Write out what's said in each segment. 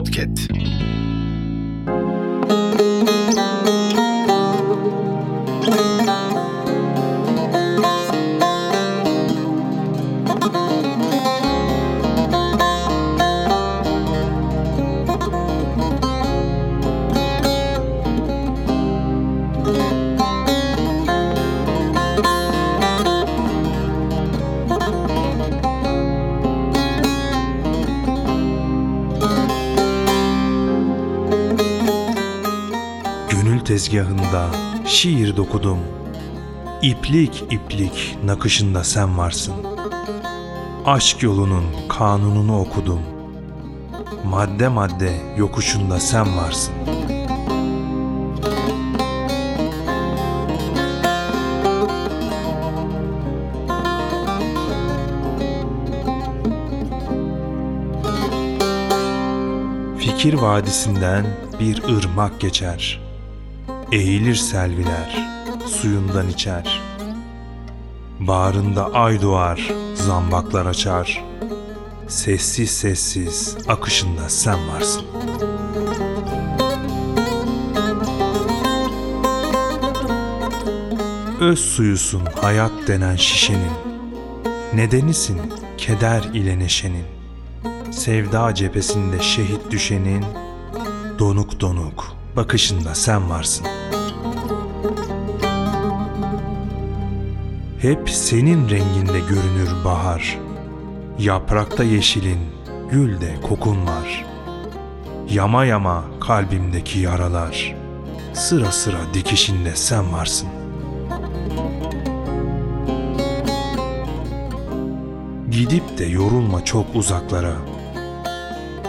Podcast. Tezgahında şiir dokudum. İplik iplik nakışında sen varsın. Aşk yolunun kanununu okudum. Madde madde yokuşunda sen varsın. Fikir vadisinden bir ırmak geçer. Eğilir selviler, suyundan içer. Bağrında ay doğar, zambaklar açar. Sessiz sessiz akışında sen varsın. Öz suyusun hayat denen şişenin. Nedenisin keder ile neşenin. Sevda cephesinde şehit düşenin. Donuk donuk bakışında sen varsın. Hep senin renginde görünür bahar. Yaprakta yeşilin, gülde kokun var. Yama yama kalbimdeki yaralar. Sıra sıra dikişinde sen varsın. Gidip de yorulma çok uzaklara.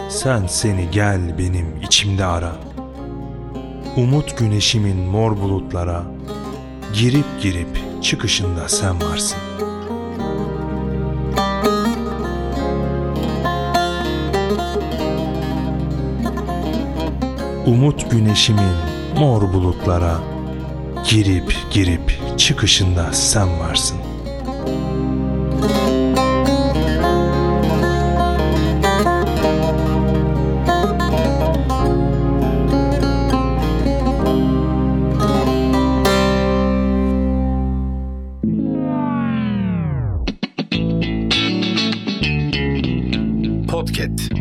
Sen seni gel benim içimde ara. Umut güneşimin mor bulutlara girip girip çıkışında sen varsın. Umut güneşimin mor bulutlara girip girip çıkışında sen varsın. Podcast.